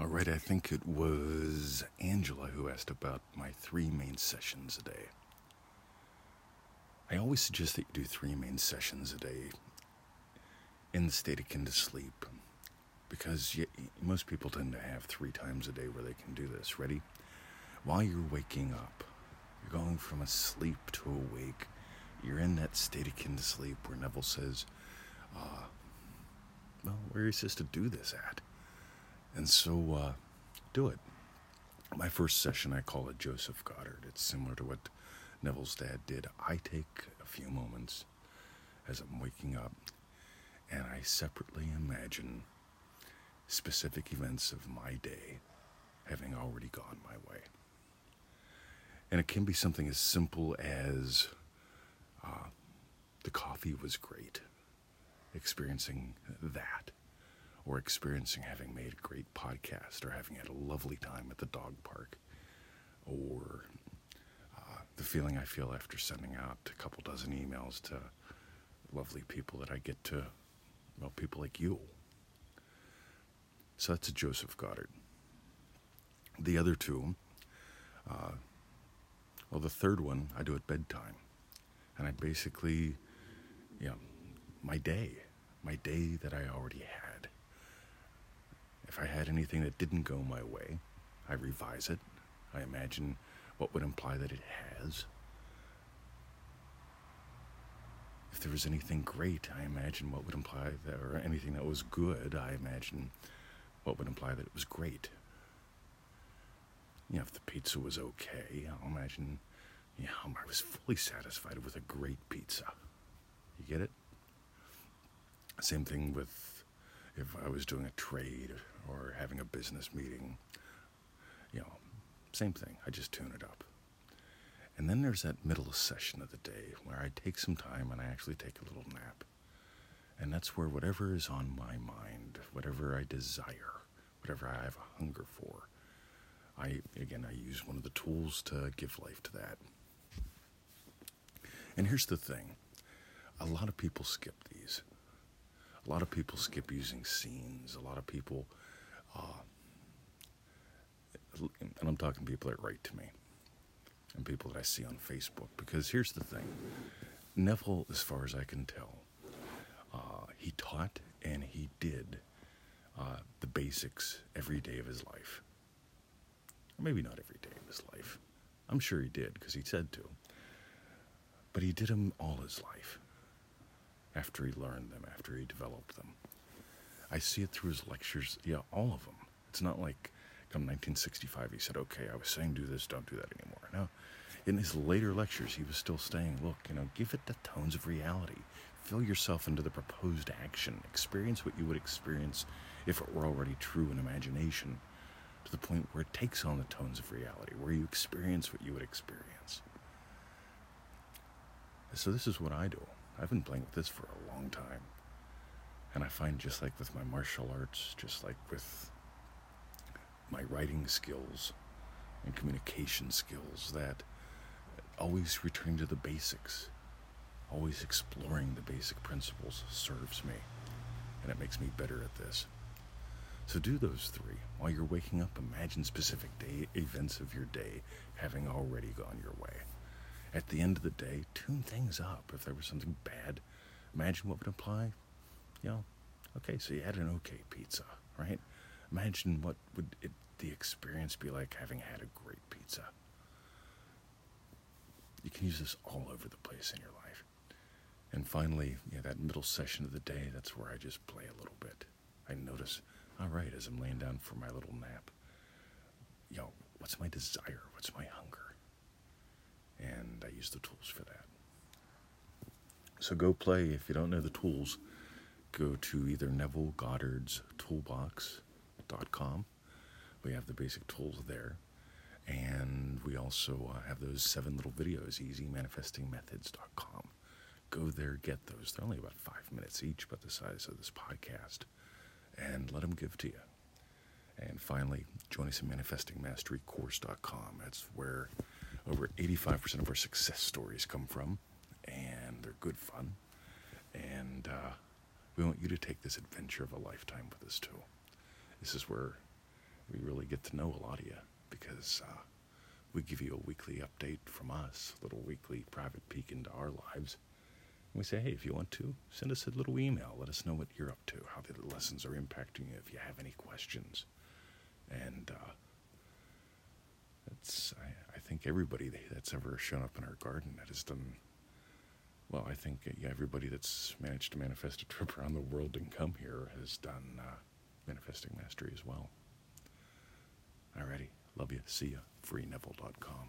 All right, I think it was Angela who asked about my three main sessions a day. I always suggest that you do three main sessions a day in the state akin to sleep because you, most people tend to have three times a day where they can do this. Ready? While you're waking up, you're going from asleep to awake. You're in that state akin to sleep where Neville says, uh, well, where he says to do this at. And so, uh, do it. My first session, I call it Joseph Goddard. It's similar to what Neville's dad did. I take a few moments as I'm waking up and I separately imagine specific events of my day having already gone my way. And it can be something as simple as uh, the coffee was great, experiencing that, or experiencing having made a great podcast, or having had a lovely time at the dog park, or uh, the feeling I feel after sending out a couple dozen emails to lovely people that I get to, well, people like you. So that's a Joseph Goddard. The other two, uh, well, the third one I do at bedtime. And I basically, you know, my day, my day that I already had. If I had anything that didn't go my way, I revise it. I imagine what would imply that it has. If there was anything great, I imagine what would imply that, or anything that was good, I imagine what would imply that it was great. You know, if the pizza was okay, I'll imagine, you know, I was fully satisfied with a great pizza. You get it? Same thing with if I was doing a trade or having a business meeting. You know, same thing. I just tune it up. And then there's that middle session of the day where I take some time and I actually take a little nap. And that's where whatever is on my mind, whatever I desire, whatever I have a hunger for, I again I use one of the tools to give life to that. And here's the thing. A lot of people skip these. A lot of people skip using scenes. A lot of people, uh, and I'm talking people that write to me and people that I see on Facebook. Because here's the thing Neville, as far as I can tell, uh, he taught and he did uh, the basics every day of his life. Or maybe not every day of his life. I'm sure he did because he said to. But he did them all his life after he learned them, after he developed them. I see it through his lectures, yeah, all of them. It's not like come 1965 he said, okay, I was saying do this, don't do that anymore. No. In his later lectures, he was still saying, look, you know, give it the tones of reality. Fill yourself into the proposed action. Experience what you would experience if it were already true in imagination, to the point where it takes on the tones of reality, where you experience what you would experience. So, this is what I do. I've been playing with this for a long time. And I find just like with my martial arts, just like with my writing skills and communication skills, that always returning to the basics, always exploring the basic principles serves me. And it makes me better at this. So do those three. While you're waking up, imagine specific day events of your day having already gone your way. At the end of the day, tune things up. If there was something bad, imagine what would apply. You know, okay, so you had an okay pizza, right? Imagine what would it, the experience be like having had a great pizza. You can use this all over the place in your life. And finally, you know, that middle session of the day, that's where I just play a little bit. I notice, all right, as I'm laying down for my little nap, you know, what's my desire? What's my hunger? And I use the tools for that. So go play. If you don't know the tools, go to either Neville Goddard's toolbox.com. We have the basic tools there. And we also uh, have those seven little videos, easymanifestingmethods.com. Go there, get those. They're only about five minutes each, about the size of this podcast. And let them give to you. And finally, join us in manifestingmasterycourse.com. That's where over 85% of our success stories come from, and they're good fun. And uh, we want you to take this adventure of a lifetime with us too. This is where we really get to know a lot of you because uh, we give you a weekly update from us, a little weekly private peek into our lives. And we say, hey, if you want to, send us a little email. Let us know what you're up to, how the lessons are impacting you, if you have any questions. And uh, it's, I, I think everybody that's ever shown up in our garden that has done, well, I think yeah, everybody that's managed to manifest a trip around the world and come here has done uh, manifesting mastery as well. Alrighty. Love you. See ya. FreeNeville.com.